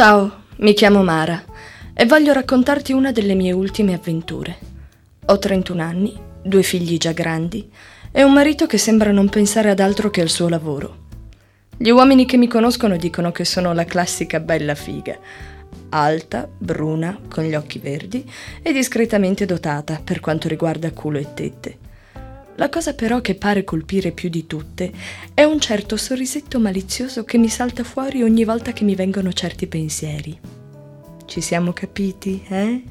Ciao, mi chiamo Mara e voglio raccontarti una delle mie ultime avventure. Ho 31 anni, due figli già grandi e un marito che sembra non pensare ad altro che al suo lavoro. Gli uomini che mi conoscono dicono che sono la classica bella figa, alta, bruna, con gli occhi verdi e discretamente dotata per quanto riguarda culo e tette. La cosa però che pare colpire più di tutte è un certo sorrisetto malizioso che mi salta fuori ogni volta che mi vengono certi pensieri. Ci siamo capiti, eh?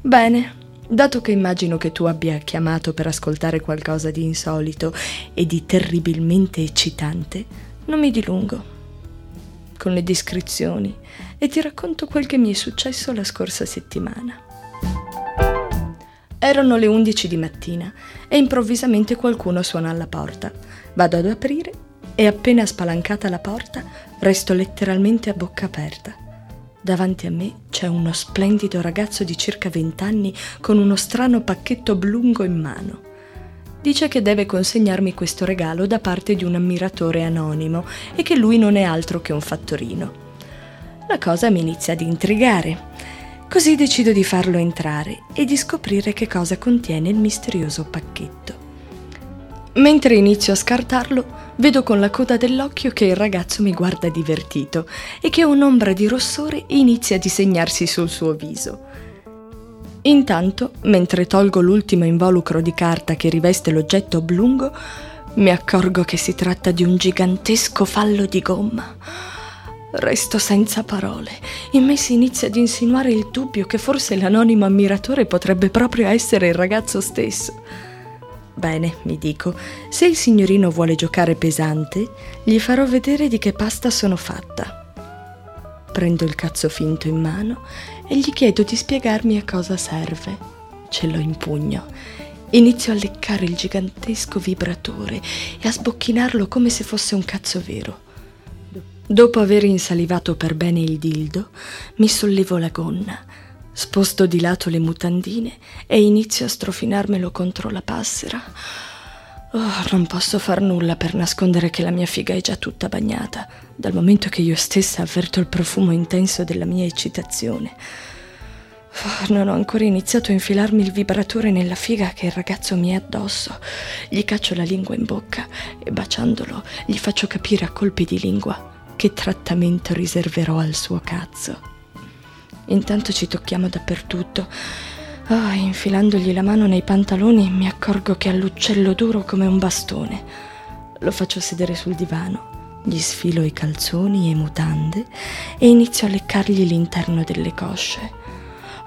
Bene, dato che immagino che tu abbia chiamato per ascoltare qualcosa di insolito e di terribilmente eccitante, non mi dilungo con le descrizioni e ti racconto quel che mi è successo la scorsa settimana. Erano le 11 di mattina e improvvisamente qualcuno suona alla porta. Vado ad aprire e appena spalancata la porta resto letteralmente a bocca aperta. Davanti a me c'è uno splendido ragazzo di circa 20 anni con uno strano pacchetto oblungo in mano. Dice che deve consegnarmi questo regalo da parte di un ammiratore anonimo e che lui non è altro che un fattorino. La cosa mi inizia ad intrigare Così decido di farlo entrare e di scoprire che cosa contiene il misterioso pacchetto. Mentre inizio a scartarlo, vedo con la coda dell'occhio che il ragazzo mi guarda divertito e che un'ombra di rossore inizia a disegnarsi sul suo viso. Intanto, mentre tolgo l'ultimo involucro di carta che riveste l'oggetto oblungo, mi accorgo che si tratta di un gigantesco fallo di gomma Resto senza parole. In me si inizia ad insinuare il dubbio che forse l'anonimo ammiratore potrebbe proprio essere il ragazzo stesso. Bene, mi dico, se il signorino vuole giocare pesante, gli farò vedere di che pasta sono fatta. Prendo il cazzo finto in mano e gli chiedo di spiegarmi a cosa serve. Ce l'ho in pugno. Inizio a leccare il gigantesco vibratore e a sbocchinarlo come se fosse un cazzo vero. Dopo aver insalivato per bene il dildo, mi sollevo la gonna, sposto di lato le mutandine e inizio a strofinarmelo contro la passera. Oh, non posso far nulla per nascondere che la mia figa è già tutta bagnata, dal momento che io stessa avverto il profumo intenso della mia eccitazione. Oh, non ho ancora iniziato a infilarmi il vibratore nella figa che il ragazzo mi è addosso. Gli caccio la lingua in bocca e baciandolo gli faccio capire a colpi di lingua che trattamento riserverò al suo cazzo. Intanto ci tocchiamo dappertutto. Oh, infilandogli la mano nei pantaloni mi accorgo che ha l'uccello duro come un bastone. Lo faccio sedere sul divano, gli sfilo i calzoni e mutande e inizio a leccargli l'interno delle cosce.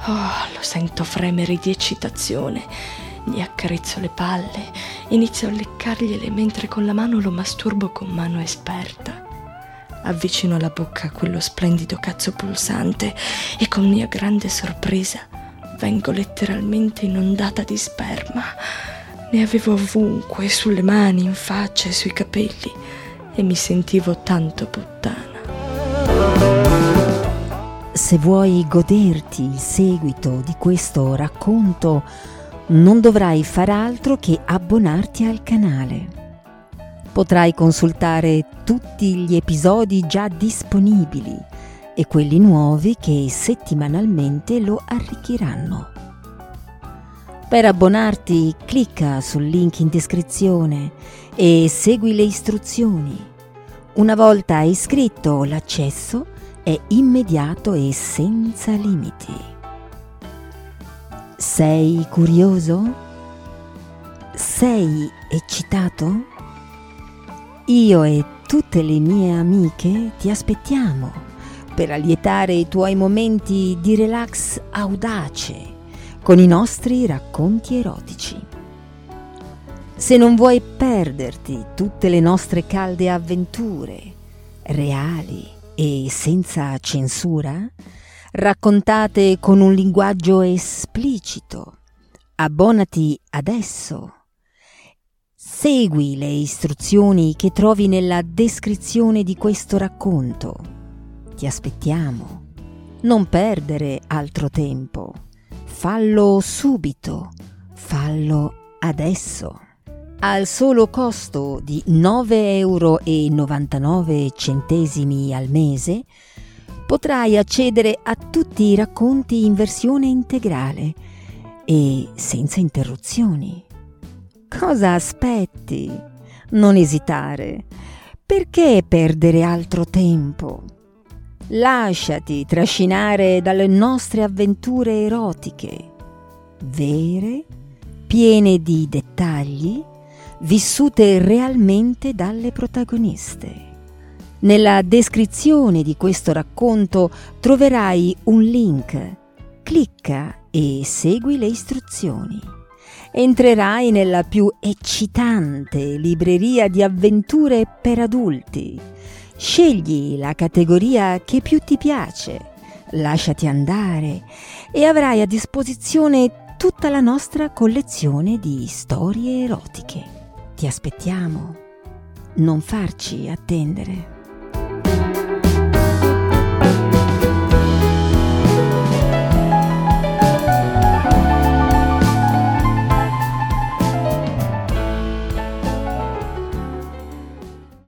Oh, lo sento fremere di eccitazione. Gli accarezzo le palle, inizio a leccargliele mentre con la mano lo masturbo con mano esperta avvicino alla bocca quello splendido cazzo pulsante e con mia grande sorpresa vengo letteralmente inondata di sperma. Ne avevo ovunque, sulle mani, in faccia e sui capelli e mi sentivo tanto puttana. Se vuoi goderti il seguito di questo racconto, non dovrai far altro che abbonarti al canale potrai consultare tutti gli episodi già disponibili e quelli nuovi che settimanalmente lo arricchiranno. Per abbonarti clicca sul link in descrizione e segui le istruzioni. Una volta iscritto l'accesso è immediato e senza limiti. Sei curioso? Sei eccitato? Io e tutte le mie amiche ti aspettiamo per allietare i tuoi momenti di relax audace con i nostri racconti erotici. Se non vuoi perderti tutte le nostre calde avventure, reali e senza censura, raccontate con un linguaggio esplicito, abbonati adesso Segui le istruzioni che trovi nella descrizione di questo racconto. Ti aspettiamo. Non perdere altro tempo. Fallo subito. Fallo adesso. Al solo costo di 9,99 euro al mese, potrai accedere a tutti i racconti in versione integrale e senza interruzioni. Cosa aspetti? Non esitare. Perché perdere altro tempo? Lasciati trascinare dalle nostre avventure erotiche, vere, piene di dettagli, vissute realmente dalle protagoniste. Nella descrizione di questo racconto troverai un link. Clicca e segui le istruzioni. Entrerai nella più eccitante libreria di avventure per adulti Scegli la categoria che più ti piace, lasciati andare e avrai a disposizione tutta la nostra collezione di storie erotiche. Ti aspettiamo. Non farci attendere.